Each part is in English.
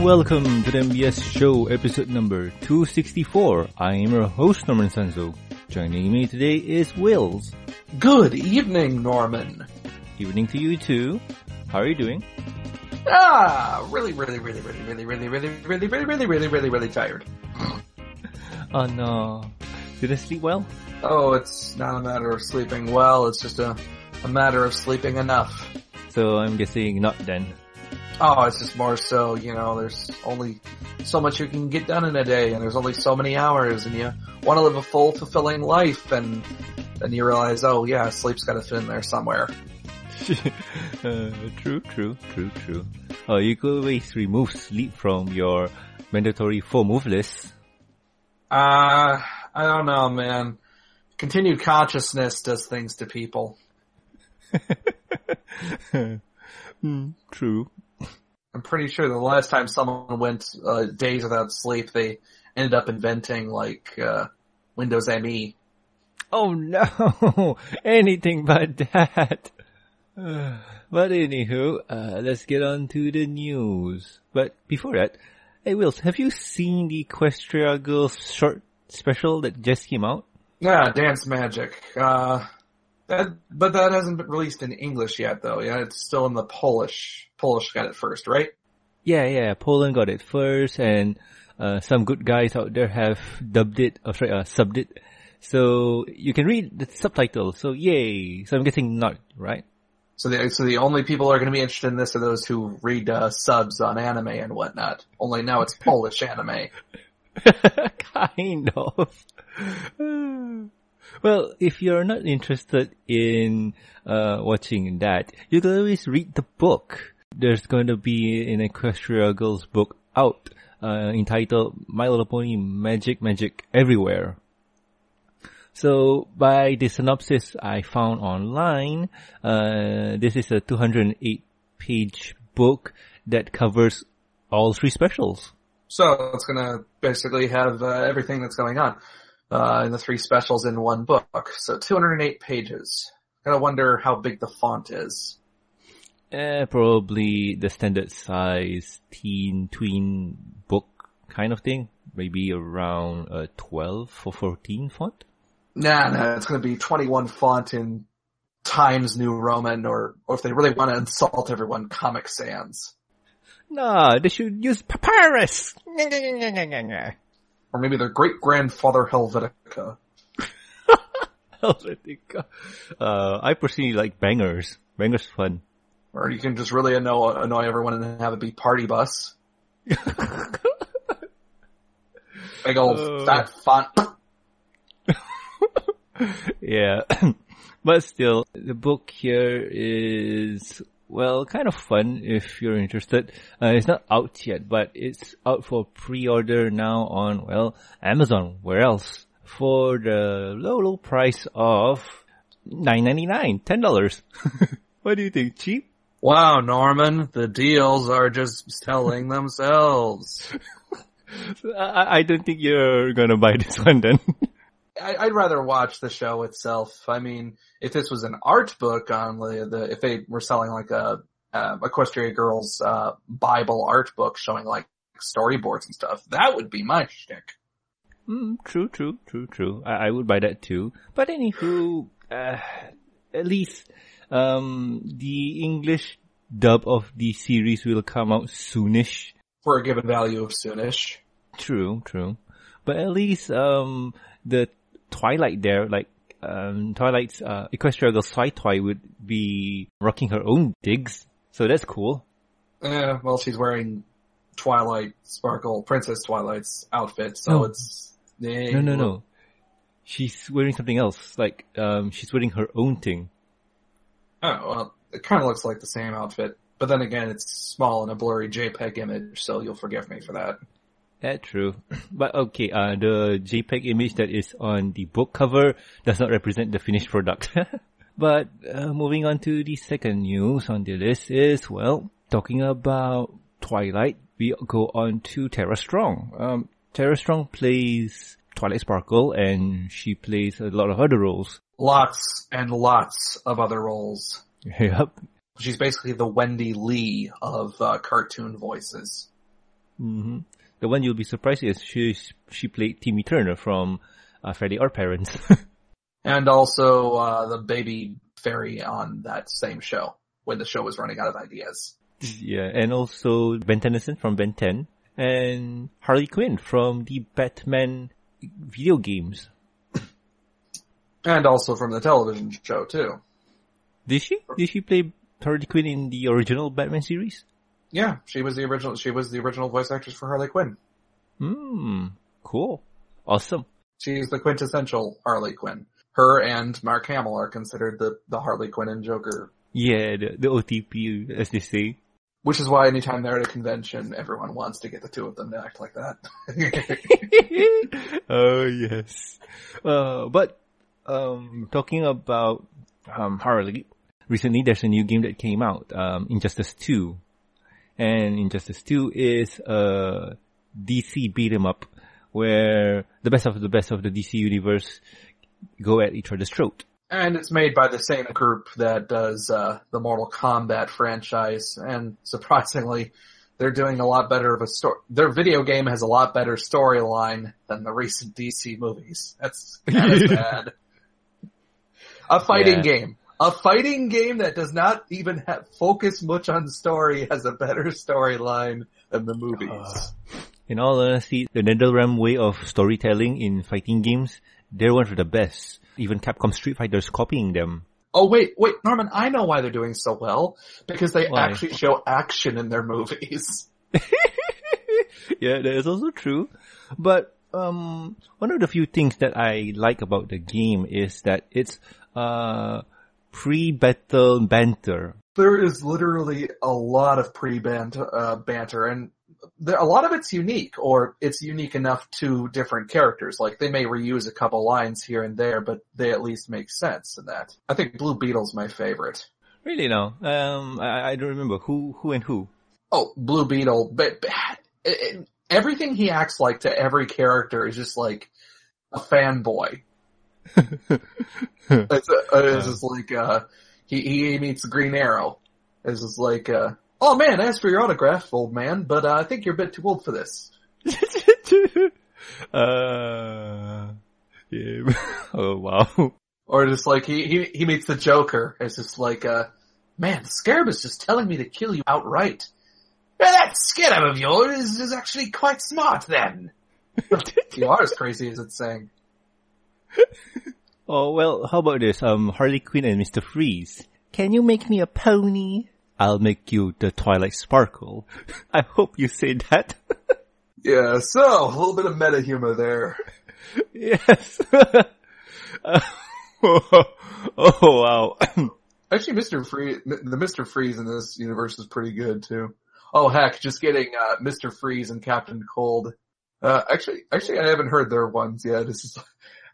and welcome to the MBS Show, episode number 264. I am your host, Norman Sanzo. Joining me today is Wills. Good evening, Norman. Evening to you too. How are you doing? Ah, really, really, really, really, really, really, really, really, really, really, really, really, really tired. Oh no. Did I sleep well? Oh, it's not a matter of sleeping well, it's just a, a matter of sleeping enough. So I'm guessing not then. Oh, it's just more so, you know, there's only so much you can get done in a day, and there's only so many hours, and you want to live a full, fulfilling life, and then you realize, oh yeah, sleep's gotta fit in there somewhere. uh, true, true, true, true. Oh, you could always remove sleep from your mandatory four move list. Uh, I don't know, man. Continued consciousness does things to people. mm, true. I'm pretty sure the last time someone went uh, days without sleep, they ended up inventing like uh, Windows ME. Oh no! Anything but that. but anywho, uh, let's get on to the news. But before that, hey Wills, have you seen the Equestria Girls short special that just came out? Yeah, Dance Magic. Uh, that, but that hasn't been released in English yet though. Yeah, it's still in the Polish. Polish got it first, right? Yeah, yeah, Poland got it first and, uh, some good guys out there have dubbed it, or sorry, uh, subbed it. So you can read the subtitles. So yay. So I'm guessing not, right? So the so the only people who are going to be interested in this are those who read uh, subs on anime and whatnot. Only now it's Polish anime. kind of. well, if you're not interested in uh, watching that, you can always read the book. There's going to be an Equestria Girls book out uh, entitled My Little Pony Magic Magic Everywhere. So by the synopsis I found online, uh, this is a 208 page book that covers all three specials. So it's gonna basically have uh, everything that's going on uh, in the three specials in one book. So 208 pages. Gotta wonder how big the font is. Eh, probably the standard size teen tween book kind of thing. Maybe around a 12 or 14 font. Nah, nah, it's gonna be 21 font in Times New Roman or, or if they really want to insult everyone, Comic Sans. Nah, they should use papyrus. Or maybe their great grandfather Helvetica. Helvetica. Uh, I personally like bangers. Bangers fun. Or you can just really annoy, annoy everyone and have it be Party Bus. Big old Uh. fat font. yeah. but still, the book here is, well, kind of fun if you're interested. Uh, it's not out yet, but it's out for pre-order now on, well, Amazon. Where else? For the low, low price of nine ninety nine, ten dollars. what do you think? Cheap? Wow, Norman, the deals are just selling themselves. I, I don't think you're gonna buy this one then. I, I'd rather watch the show itself. I mean, if this was an art book on the, the if they were selling like a, uh, Equestria Girls, uh, Bible art book showing like storyboards and stuff, that would be my shtick. Mm, true, true, true, true. I, I would buy that too. But anywho, uh, at least, um, the English dub of the series will come out soonish. For a given value of soonish. True, true. But at least, um, the Twilight there, like, um, Twilight's, uh, Equestria Girl Side Toy would be rocking her own digs. So that's cool. Eh, well, she's wearing Twilight Sparkle, Princess Twilight's outfit, so No. it's, eh, No, no, no. She's wearing something else. Like, um, she's wearing her own thing. Oh, well, it kind of looks like the same outfit, but then again, it's small in a blurry JPEG image, so you'll forgive me for that. That's true. But okay, uh, the JPEG image that is on the book cover does not represent the finished product. but uh, moving on to the second news on the list is, well, talking about Twilight, we go on to Tara Strong. Um, Tara Strong plays Twilight Sparkle and she plays a lot of other roles. Lots and lots of other roles. Yep. She's basically the Wendee Lee of uh, cartoon voices. hmm The one you'll be surprised is she she played Timmy Turner from uh, Fairly Odd Parents. And also, uh, the baby fairy on that same show when the show was running out of ideas. yeah, and also Ben Tennyson from Ben 10 and Harley Quinn from the Batman video games. And also from the television show too. Did she? Did she play Harley Quinn in the original Batman series? Yeah, she was the original, she was the original voice actress for Harley Quinn. Hmm, cool. Awesome. She's the quintessential Harley Quinn. Her and Mark Hamill are considered the, the Harley Quinn and Joker. Yeah, the, the OTP, as they say. Which is why anytime they're at a convention, everyone wants to get the two of them to act like that. oh yes. Uh, but um, talking about um, Harley, recently there's a new game that came out, um, Injustice 2. And Injustice 2 is a DC beat 'em up where the best of the best of the DC universe go at each other's throat. and it's made by the same group that does uh, the Mortal Kombat franchise, and surprisingly, they're doing a lot better of a story. Their video game has a lot better storyline than the recent DC movies. That's kind of bad. A fighting Yeah. game. A fighting game that does not even have, focus much on story has a better storyline than the movies. In all honesty, the NetherRealm way of storytelling in fighting games, they're one of the best. Even Capcom Street Fighter's copying them. Oh wait, wait, Norman, I know why they're doing so well. Because they Why? actually show action in their movies. yeah, that is also true. But um, one of the few things that I like about the game is that it's uh, pre-battle banter. There is literally a lot of pre-banter, uh, banter and there, a lot of it's unique or it's unique enough to different characters. Like they may reuse a couple lines here and there, but they at least make sense in that. I think Blue Beetle's my favorite. Really No, um, I, I don't remember who, who and who. Oh, Blue Beetle, but, but it, it- everything he acts like to every character is just like a fanboy. It's, uh, it's just like, uh, he, he meets Green Arrow. It's just like, uh, oh man, ask for your autograph, old man, but uh, I think you're a bit too old for this. uh, yeah. oh wow. Or just like, he, he, he meets the Joker. It's just like, uh, man, the Scarab is just telling me to kill you outright. Well, that Scarab of yours is, is actually quite smart then. you are as crazy as it's saying. Oh well, how about this? Um, Harley Quinn and Mister Freeze. Can you make me a pony? I'll make you the Twilight Sparkle. I hope you say that. Yeah, so, a little bit of meta humor there. yes. Uh, oh, wow. Actually, Mr. Freeze, the Mr. Freeze in this universe is pretty good too. Oh heck, just getting, uh, Mr. Freeze and Captain Cold. Uh, actually, actually I haven't heard their ones yet. This is,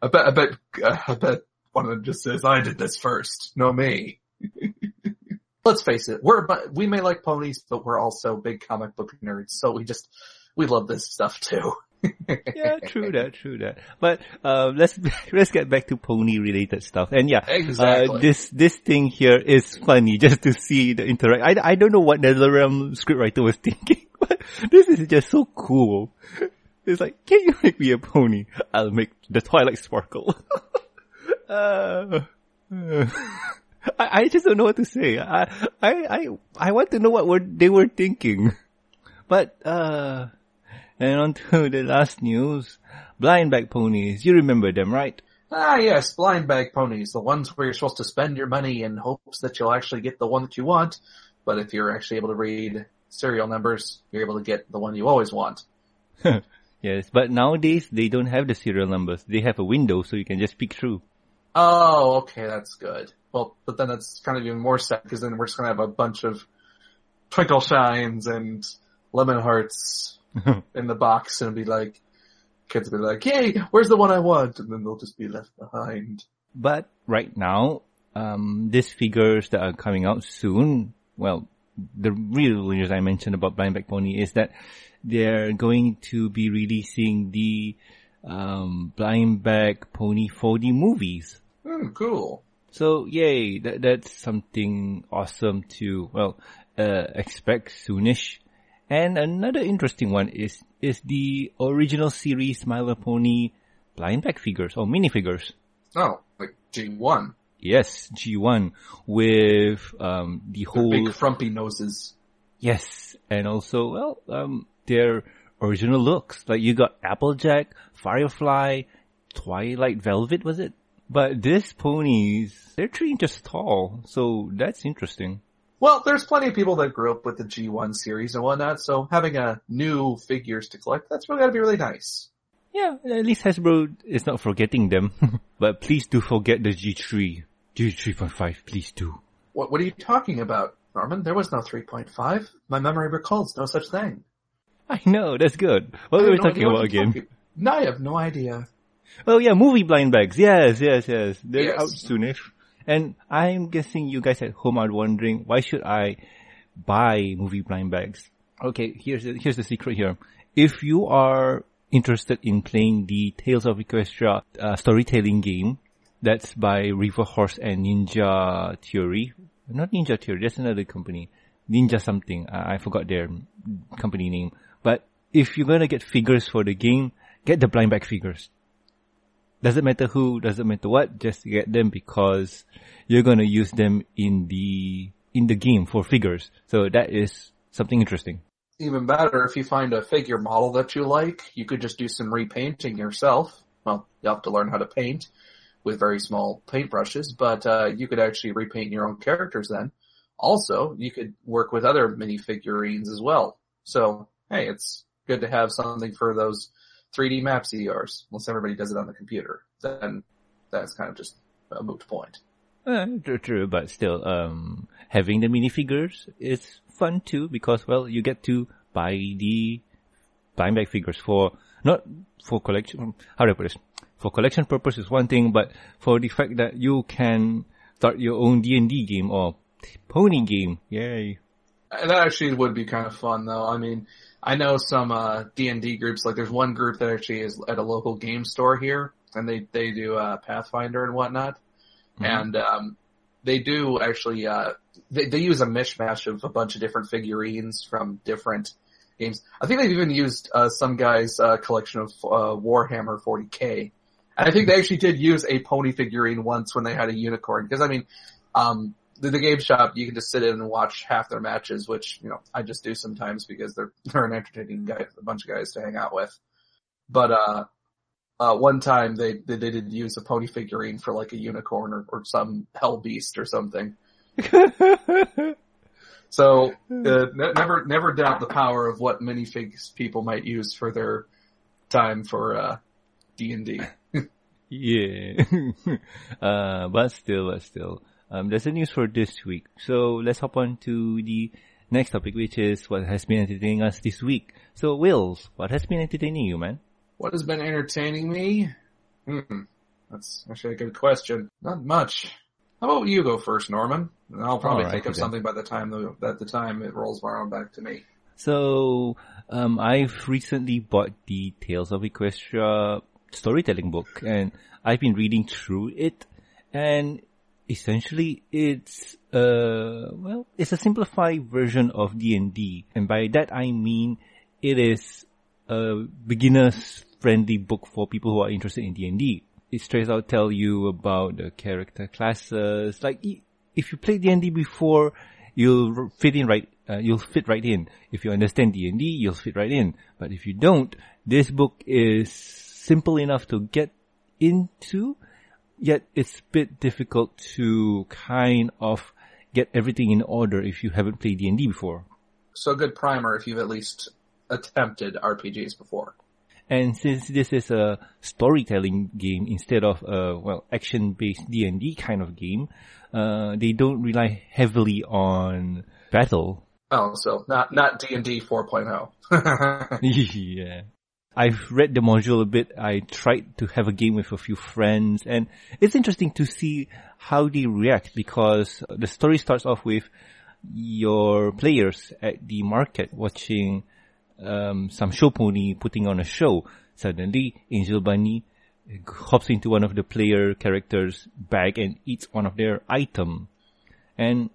I bet, I bet, uh, I bet one of them just says, I did this first, no me. Let's face it, we're, we may like ponies, but we're also big comic book nerds, so we just, we love this stuff too. yeah, true that, true that. But uh, let's let's get back to pony related stuff. And yeah, Exactly. uh, this this thing here is funny just to see the interact. I I don't know what NetherRealm scriptwriter was thinking, but this is just so cool. It's like, can you make me a pony? I'll make the Twilight Sparkle. uh, uh, I, I just don't know what to say. I, I, I, I want to know what were, they were thinking. But, uh, and on to the last news. Blind bag ponies. You remember them, right? Ah yes, blind bag ponies, the ones where you're supposed to spend your money in hopes that you'll actually get the one that you want, but if you're actually able to read serial numbers, you're able to get the one you always want. Yes, but nowadays they don't have the serial numbers. They have a window so you can just peek through. Oh, okay, that's good. Well, but then that's kind of even more sad because then we're just gonna have a bunch of twinkle shines and lemon hearts in the box and be like, kids will be like, hey, where's the one I want? And then they'll just be left behind. But right now, um, these figures that are coming out soon, well, the real news I mentioned about Blind Bag Pony is that they're going to be releasing the um, Blind Bag Pony 4D movies. Hmm, cool. So yay, that, that's something awesome to, well, uh, expect soonish. And another interesting one is is the original series My Little Pony blind bag figures or minifigures. Oh, like G1. Yes, G1 with um, the whole big frumpy noses. yes, and also well um, their original looks. Like you got Applejack, Firefly, Twilight Velvet, was it? But these ponies, they're three inches tall, so that's interesting. Well, there's plenty of people that grew up with the G1 series and whatnot, so having a new figures to collect, that's really gotta be really nice. Yeah, at least Hasbro is not forgetting them. but please do forget the G3. G3.5, please do. What, what are you talking about, Norman? There was no 3.5. My memory recalls no such thing. I know, that's good. What were we talking about again? talking- No, I have no idea. Oh yeah, movie blind bags. Yes, yes, yes. They're Yes. out soonish. And I'm guessing you guys at home are wondering, why should I buy movie blind bags? Okay, here's the, here's the secret here. If you are interested in playing the Tales of Equestria uh, storytelling game, that's by River Horse and Ninja Theory. Not Ninja Theory, that's another company. Ninja something. I, I forgot their company name. But if you're gonna get figures for the game, get the blind bag figures. Doesn't matter who, doesn't matter what, just get them because you're gonna use them in the, in the game for figures. So that is something interesting. Even better, if you find a figure model that you like, you could just do some repainting yourself. Well, you have to learn how to paint with very small paintbrushes, but uh, you could actually repaint your own characters then. Also, you could work with other mini figurines as well. So, hey, it's good to have something for those 3D maps yours. Unless everybody does it on the computer, then that's kind of just a moot point. Uh, true, true, but still, um, having the minifigures is fun too because, well, you get to buy the blind bag figures for, not for collection, how do I put this? For collection purpose is one thing, but for the fact that you can start your own D&D game or pony game, yay. And that actually would be kind of fun though. I mean, I know some, uh, D&D groups, like there's one group that actually is at a local game store here, and they, they do, uh, Pathfinder and whatnot. And, um, they do actually, uh, they, they use a mishmash of a bunch of different figurines from different games. I think they've even used, uh, some guy's, uh, collection of, uh, Warhammer 40k. And I think they actually did use a pony figurine once when they had a unicorn, because I mean, um, the, the game shop, you can just sit in and watch half their matches, which, you know, I just do sometimes because they're, they're an entertaining guy, a bunch of guys to hang out with. But, uh, uh, one time they, they, they did use a pony figurine for like a unicorn or, or some hell beast or something. So, uh, ne- never, never doubt the power of what minifigs people might use for their time for, uh, D&D. Yeah. uh, but still, but still. Um, there's a news for this week. So let's hop on to the next topic, which is what has been entertaining us this week. So, Wills, what has been entertaining you, man? What has been entertaining me? Hmm. That's actually a good question. Not much. How about you go first, Norman? And I'll probably Alright, think of something by the time the, at the time it rolls around back to me. So, um, I've recently bought the Tales of Equestria storytelling book and I've been reading through it and essentially it's, uh, well, it's a simplified version of D&D. And by that I mean it is a beginner's friendly book for people who are interested in D&D. It straight out tell you about the character classes, like if you played D&D before, you'll fit in right, uh, you'll fit right in. If you understand D&D, you'll fit right in. But if you don't, this book is simple enough to get into, yet it's a bit difficult to kind of get everything in order if you haven't played D&D before. So a good primer if you've at least attempted RPGs before. And since this is a storytelling game instead of a, well, action-based D&D kind of game, uh, they don't rely heavily on battle. Oh, so not, not D&D 4.0. yeah. I've read the module a bit. I tried to have a game with a few friends and it's interesting to see how they react because the story starts off with your players at the market watching um, some show pony putting on a show. Suddenly, Angel Bunny hops into one of the player characters' bag and eats one of their item. And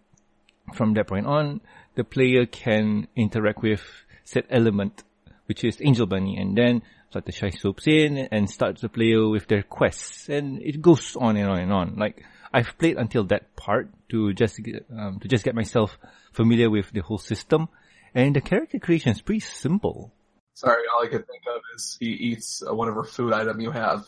from that point on, the player can interact with said element, which is Angel Bunny, and then Fluttershy swoops in and starts the player with their quests, and it goes on and on and on. Like I've played until that part to just um, to just get myself familiar with the whole system, and the character creation is pretty simple. Sorry, all I could think of is he eats uh, whatever food item you have.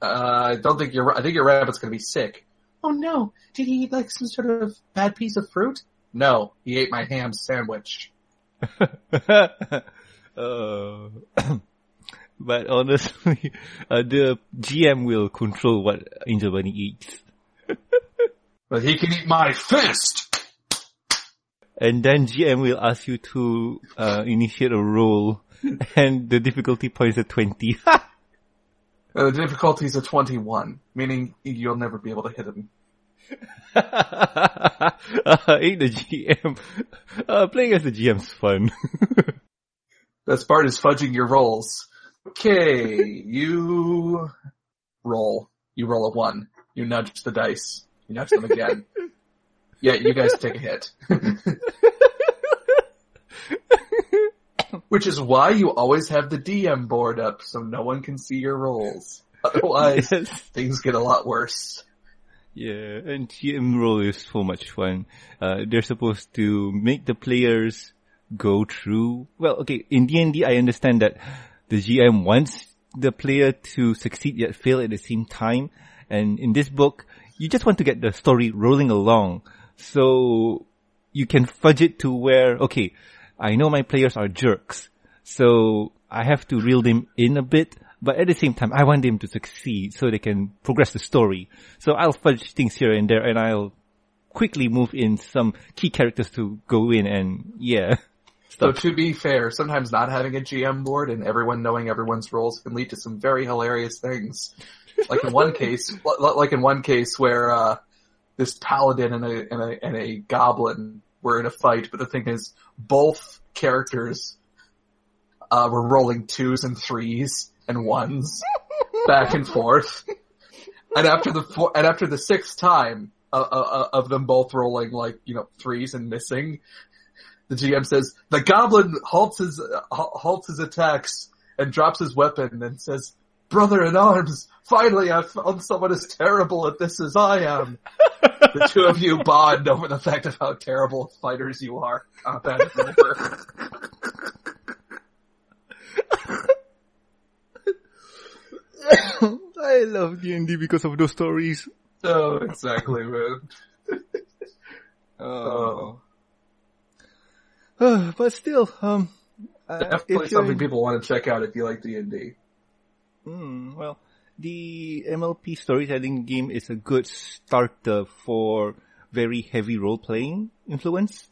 Uh, I don't think your I think your rabbit's gonna be sick. Oh no! Did he eat like some sort of bad piece of fruit? No, he ate my ham sandwich. uh, but honestly, uh, the GM will control what Angel Bunny eats. but he can eat my fist! And then GM will ask you to uh, initiate a roll, and the difficulty point is 20. uh, the difficulty is a 21, meaning you'll never be able to hit him. uh, ain't the GM. Uh, playing as the GM's fun. Best part is fudging your rolls. Okay, you roll. You roll a one. You nudge the dice. You nudge them again. Yeah, you guys take a hit. Which is why you always have the DM board up so no one can see your rolls. Otherwise, yes. things get a lot worse. Yeah, and GM role is so much fun. Uh, they're supposed to make the players go through. Well, okay, in D&D, I understand that the GM wants the player to succeed yet fail at the same time. And in this book, you just want to get the story rolling along. So you can fudge it to where, okay, I know my players are jerks. So I have to reel them in a bit but at the same time, I want them to succeed so they can progress the story. So I'll fudge things here and there and I'll quickly move in some key characters to go in and yeah. So to be fair, sometimes not having a GM board and everyone knowing everyone's roles can lead to some very hilarious things. Like in one case, like in one case where, uh, this paladin and a, and a, and a goblin were in a fight, but the thing is, both characters, uh, were rolling twos and threes, and ones back and forth. And after the four, and after the sixth time uh, uh, uh, of them both rolling like you know threes and missing, the GM says the goblin halts his uh, halts his attacks and drops his weapon and says, "Brother in arms, finally I found someone as terrible at this as I am." the two of you bond over the fact of how terrible fighters you are. Combat is over. I love D&D because of those stories. Oh, exactly, man. oh. Uh, but still, um, uh, definitely something people want to check out if you like D&D. Mm, well, the MLP storytelling game is a good starter for very heavy role playing influence.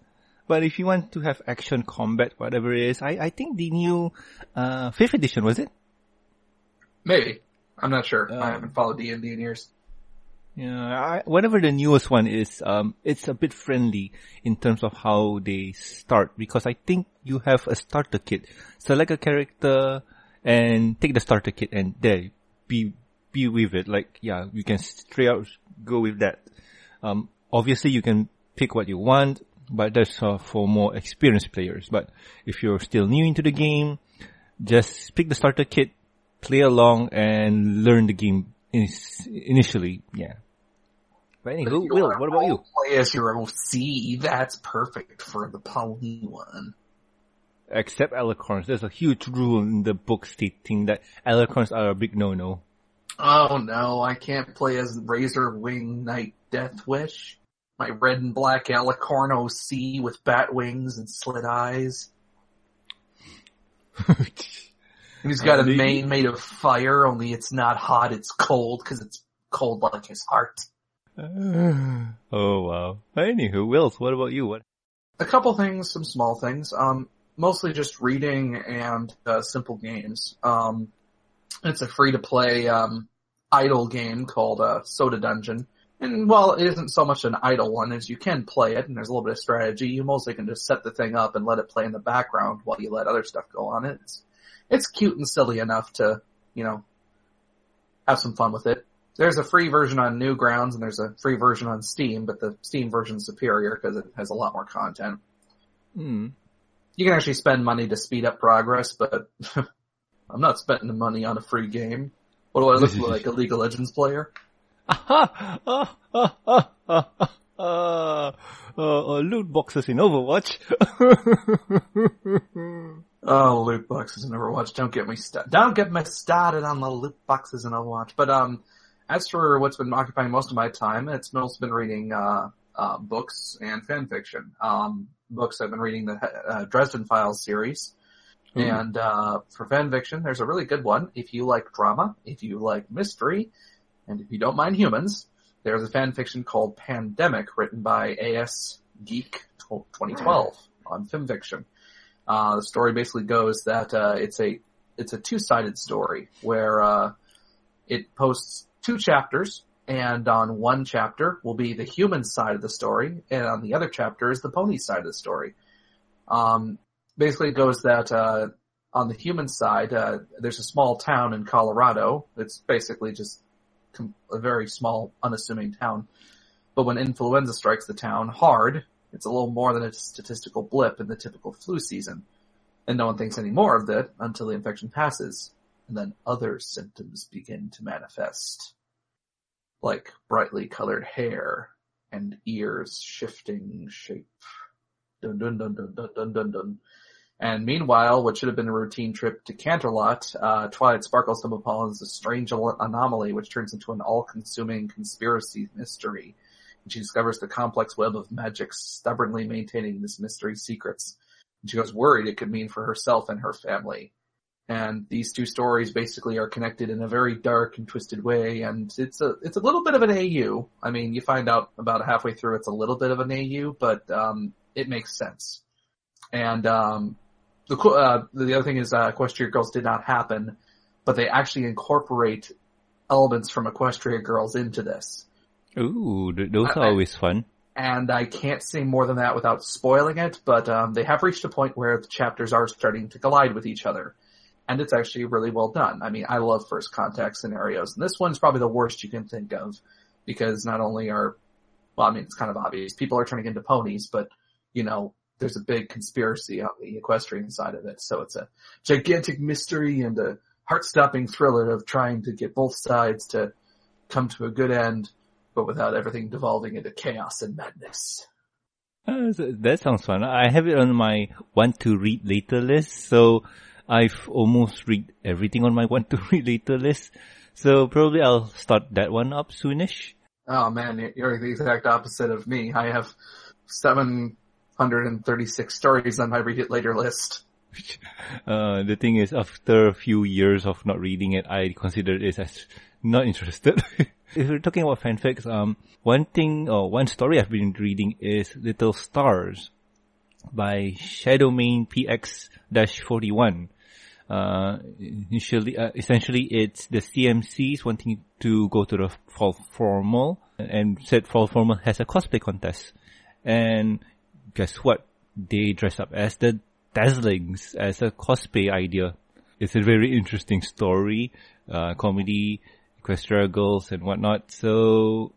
But if you want to have action combat, whatever it is, I, I think the new, uh, fifth edition, was it? Maybe. I'm not sure. Um, I haven't followed D&D in years. Yeah, I, whatever the newest one is, um, it's a bit friendly in terms of how they start because I think you have a starter kit. Select a character and take the starter kit and there, be, be with it. Like, yeah, you can straight out go with that. Um, obviously you can pick what you want, but that's uh, for more experienced players. But if you're still new into the game, just pick the starter kit, play along and learn the game initially. Yeah. But anywho, Will, what about you? Play as your OC. That's perfect for the Pony one. Except alicorns. There's a huge rule in the book stating that alicorns are a big no-no. Oh no, I can't play as Razor Wing Knight Death Wish. My red and black alicorn OC with bat wings and slit eyes. he's got a mane made of fire, only it's not hot, it's cold, cause it's cold like his heart. oh wow. Anywho, Wills, what about you? What? A couple things, some small things. Um, mostly just reading and uh, simple games. Um, it's a free to play um, idle game called uh, Soda Dungeon. And while it isn't so much an idle one as you can play it and there's a little bit of strategy, you mostly can just set the thing up and let it play in the background while you let other stuff go on it. It's it's cute and silly enough to, you know, have some fun with it. There's a free version on Newgrounds and there's a free version on Steam, but the Steam version's superior because it has a lot more content. Hmm. You can actually spend money to speed up progress, but I'm not spending the money on a free game. What do I look like, a League of Legends player? Aha! Ah, ah, ah, ah, ah, ah. Uh, uh, loot boxes in Overwatch. oh, loot boxes in Overwatch. Don't get me started. Don't get me started on the loot boxes in Overwatch. But, um, as for what's been occupying most of my time, it's mostly been reading, uh, uh, books and fan fiction. Um, books I've been reading the uh, Dresden Files series. Mm. And, uh, for fan fiction, there's a really good one. If you like drama, if you like mystery, and if you don't mind humans, there's a fan fiction called Pandemic written by AS Geek 2012 on FimFiction. Uh, the story basically goes that, uh, it's a, it's a two-sided story where, uh, it posts two chapters and on one chapter will be the human side of the story and on the other chapter is the pony side of the story. Um, basically it goes that, uh, on the human side, uh, there's a small town in Colorado. It's basically just a very small, unassuming town. But when influenza strikes the town hard, it's a little more than a statistical blip in the typical flu season. And no one thinks any more of it until the infection passes. And then other symptoms begin to manifest. Like brightly colored hair and ears shifting shape. Dun dun dun dun dun dun dun dun. And meanwhile, what should have been a routine trip to Canterlot, uh, Twilight Sparkle stumbles upon a strange anomaly which turns into an all-consuming conspiracy mystery. And she discovers the complex web of magic stubbornly maintaining this mystery's secrets. And she goes worried it could mean for herself and her family. And these two stories basically are connected in a very dark and twisted way, and it's a it's a little bit of an AU. I mean, you find out about halfway through it's a little bit of an AU, but um, it makes sense. And um, the uh, the other thing is uh, Equestria Girls did not happen, but they actually incorporate elements from Equestria Girls into this. Ooh, those are always fun. And I can't say more than that without spoiling it, but um, they have reached a point where the chapters are starting to collide with each other. And it's actually really well done. I mean, I love first contact scenarios, and this one's probably the worst you can think of, because not only are, well, I mean, it's kind of obvious, people are turning into ponies, but, you know, there's a big conspiracy on the equestrian side of it. So it's a gigantic mystery and a heart-stopping thriller of trying to get both sides to come to a good end, but without everything devolving into chaos and madness. Uh, that sounds fun. I have it on my want to read later list, so I've almost read everything on my want to read later list. So probably I'll start that one up soonish. Oh man, you're the exact opposite of me. I have 736 stories on my read it later list. Uh, the thing is, after a few years of not reading it, I consider it as not interested. if we're talking about fanfics, um, one thing or one story I've been reading is Little Stars by Shadowmane PX-41. Uh, initially, uh, essentially it's the CMCs wanting to go to the fall formal and said fall formal has a cosplay contest. And guess what? They dress up as the Dazzlings as a cosplay idea. It's a very interesting story, uh, comedy, Equestria girls and whatnot. So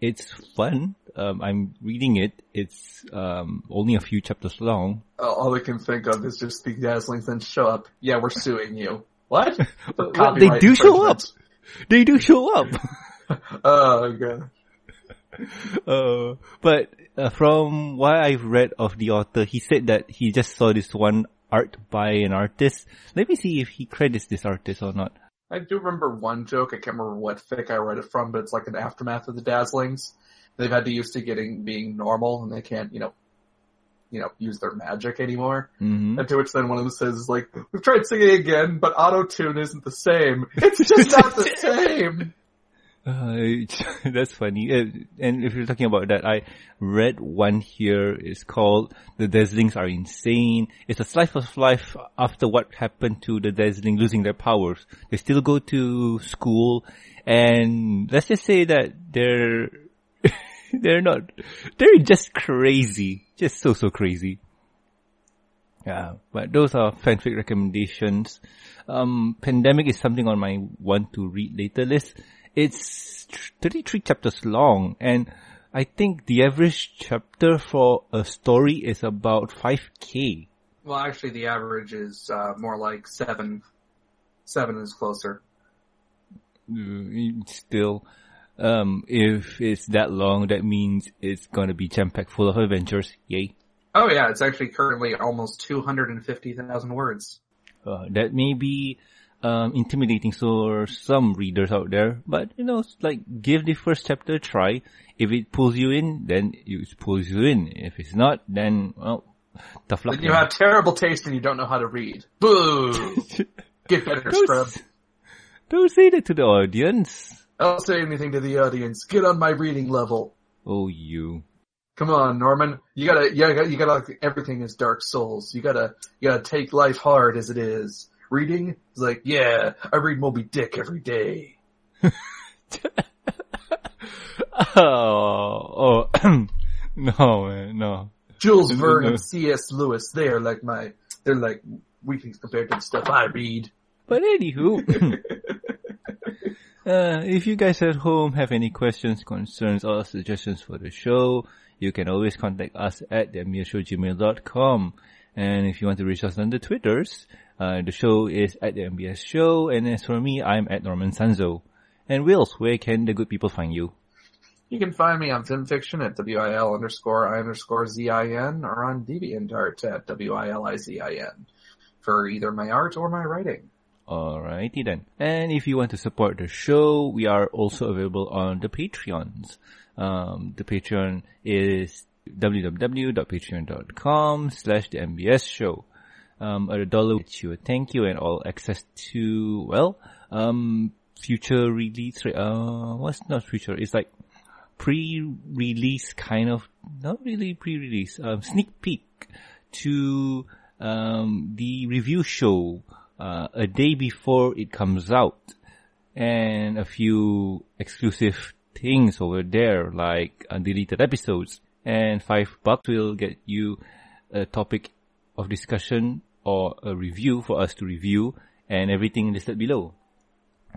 it's fun. Um, I'm reading it. It's um, only a few chapters long. All I can think of is just the Dazzlings then show up. Yeah, we're suing you. What? well, they do show up. They do show up. oh god. Uh, but uh, from what I've read of the author, he said that he just saw this one art by an artist. Let me see if he credits this artist or not. I do remember one joke. I can't remember what fic I read it from, but it's like an aftermath of the Dazzlings. They've had to used to getting being normal, and they can't, you know, you know, use their magic anymore. Mm-hmm. And to which then one of them says, like, we've tried singing again, but auto tune isn't the same. It's just not the same. Uh, that's funny. Uh, and if you're talking about that, I read one here. It's called "The Dazzlings Are Insane." It's a slice of life after what happened to the Dazzling losing their powers. They still go to school, and let's just say that they're they're not they're just crazy, just so so crazy. Yeah, but those are fanfic recommendations. Um, Pandemic is something on my want to read later list it's 33 chapters long and I think the average chapter for a story is about 5k. Well, actually, the average is uh, more like seven. Seven is closer. Mm, Still, um, if it's that long, that means it's gonna be jam packed full of adventures. Yay! Oh yeah, it's actually currently almost two hundred and fifty thousand words. Uh, that may be um, intimidating for some readers out there, but you know, it's like give the first chapter a try. If it pulls you in, then it pulls you in. If it's not, then well, tough luck. Then you have terrible taste and you don't know how to read. Boo! Get better, scrub. don't, don't say that to the audience. I'll say anything to the audience. Get on my reading level. Oh, you. Come on, Norman. You gotta, you gotta, you gotta, everything is Dark Souls. You gotta, you gotta take life hard as it is. Reading is like, yeah, I read Moby Dick every day. Oh, oh, no, man, no. Jules Verne and C.S. Lewis, they are like my, they're like weaklings compared to the stuff I read. But anywho, uh, if you guys at home have any questions, concerns, or suggestions for the show, you can always contact us at thembsshowgmail.com. And if you want to reach us on the Twitters, uh, the show is at the MBS Show, and as for me, I'm at Norman Sanzo. And Wills, where can the good people find you? You can find me on FimFiction at WIL underscore I underscore ZIN or on DeviantArt at W-I-L-I-Z-I-N for either my art or my writing. Alrighty then. And if you want to support the show, we are also available on the Patreons. Um, the Patreon is www.patreon.com slash the MBS show. Um, a dollar gets you. Thank you and all access to, well, um, future release, uh, what's not future? It's like pre-release kind of, not really pre-release, um, sneak peek to, um, the review show, uh, a day before it comes out. And a few exclusive things over there like undeleted episodes. And five bucks will get you a topic of discussion or a review for us to review and everything listed below.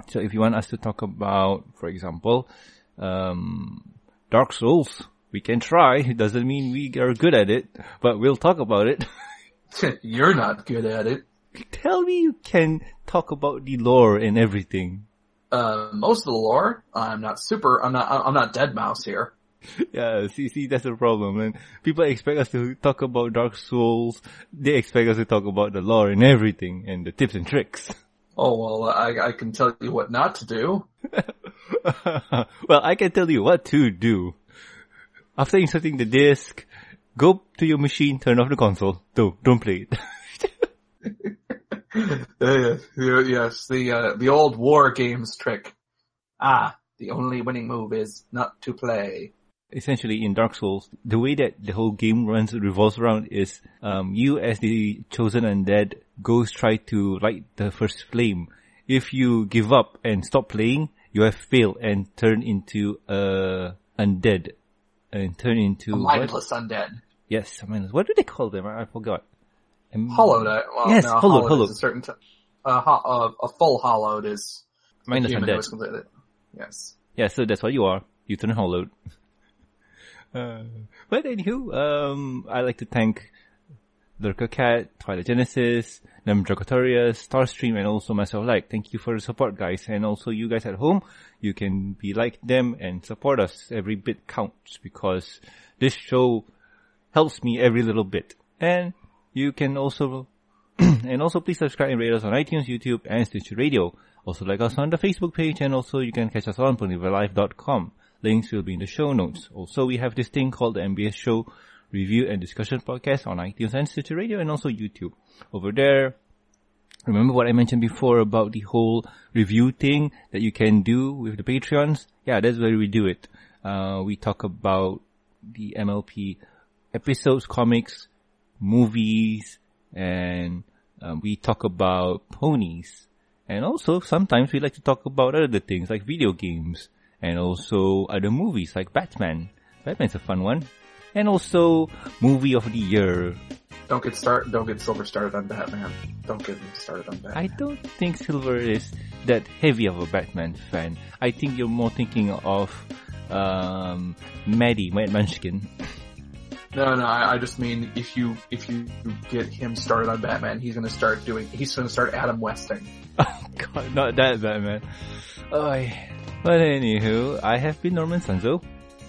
So if you want us to talk about, for example, um, Dark Souls, we can try. It doesn't mean we are good at it, but we'll talk about it. You're not good at it. Tell me you can talk about the lore and everything. Uh, most of the lore, I'm not super, I'm not, I'm not dead mouse here. Yeah, see, see, that's the problem. And people expect us to talk about Dark Souls. They expect us to talk about the lore and everything and the tips and tricks. Oh well, I, I can tell you what not to do. well, I can tell you what to do. After inserting the disc, go to your machine, turn off the console. Don't, don't play it. Uh, yes, the uh, the old war games trick. Ah, the only winning move is not to play. Essentially, in Dark Souls, the way that the whole game runs revolves around is um, you, as the chosen undead, goes try to light the first flame. If you give up and stop playing, you have failed and turn into a undead and turn into A what? mindless undead. Yes, mindless. What do they call them? I I forgot. Um, Hollowed. uh, Well, Yes, no, hollowed, hollowed. a certain. T- uh, ho- uh, a full hollowed is mindless undead. Yes. Yeah, so that's what you are. You turn hollowed. Uh, but anywho, um, I like to thank Lurker Cat, Twilight Genesis, Nemdracotorius, Starstream, and also myself like. Thank you for the support, guys. And also you guys at home, you can be like them and support us. Every bit counts because this show helps me every little bit. And you can also and also please subscribe and rate us on iTunes, YouTube, and Stitcher Radio. Also like us on the Facebook page and also you can catch us on PonyvilleLive.com. Links will be in the show notes. Also we have this thing called the MBS Show Review and Discussion Podcast on iTunes and Stitcher Radio and also YouTube. Over there, remember what I mentioned before about the whole review thing that you can do with the Patreons? Yeah, that's where we do it. Uh, we talk about the MLP episodes, comics, movies, and um, we talk about ponies. And also sometimes we like to talk about other things like video games and also other movies like Batman. Batman's a fun one. And also movie of the year. Don't get start. Don't get silver started on Batman. Don't get me started on Batman. I don't think Silver is that heavy of a Batman fan. I think you're more thinking of um, Maddie, Mad Munchkin. No, no, I, I just mean if you if you get him started on Batman, he's gonna start doing. He's gonna start Adam Westing. Oh god, not that Batman. Oh, but anywho, I have been Norman Sanzo.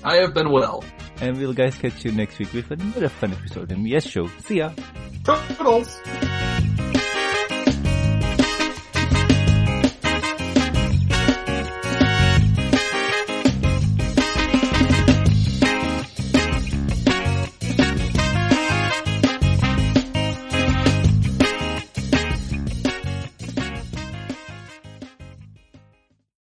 I have been Will. And we'll guys catch you next week with another fun episode of the Yes Show. See ya! Toodles!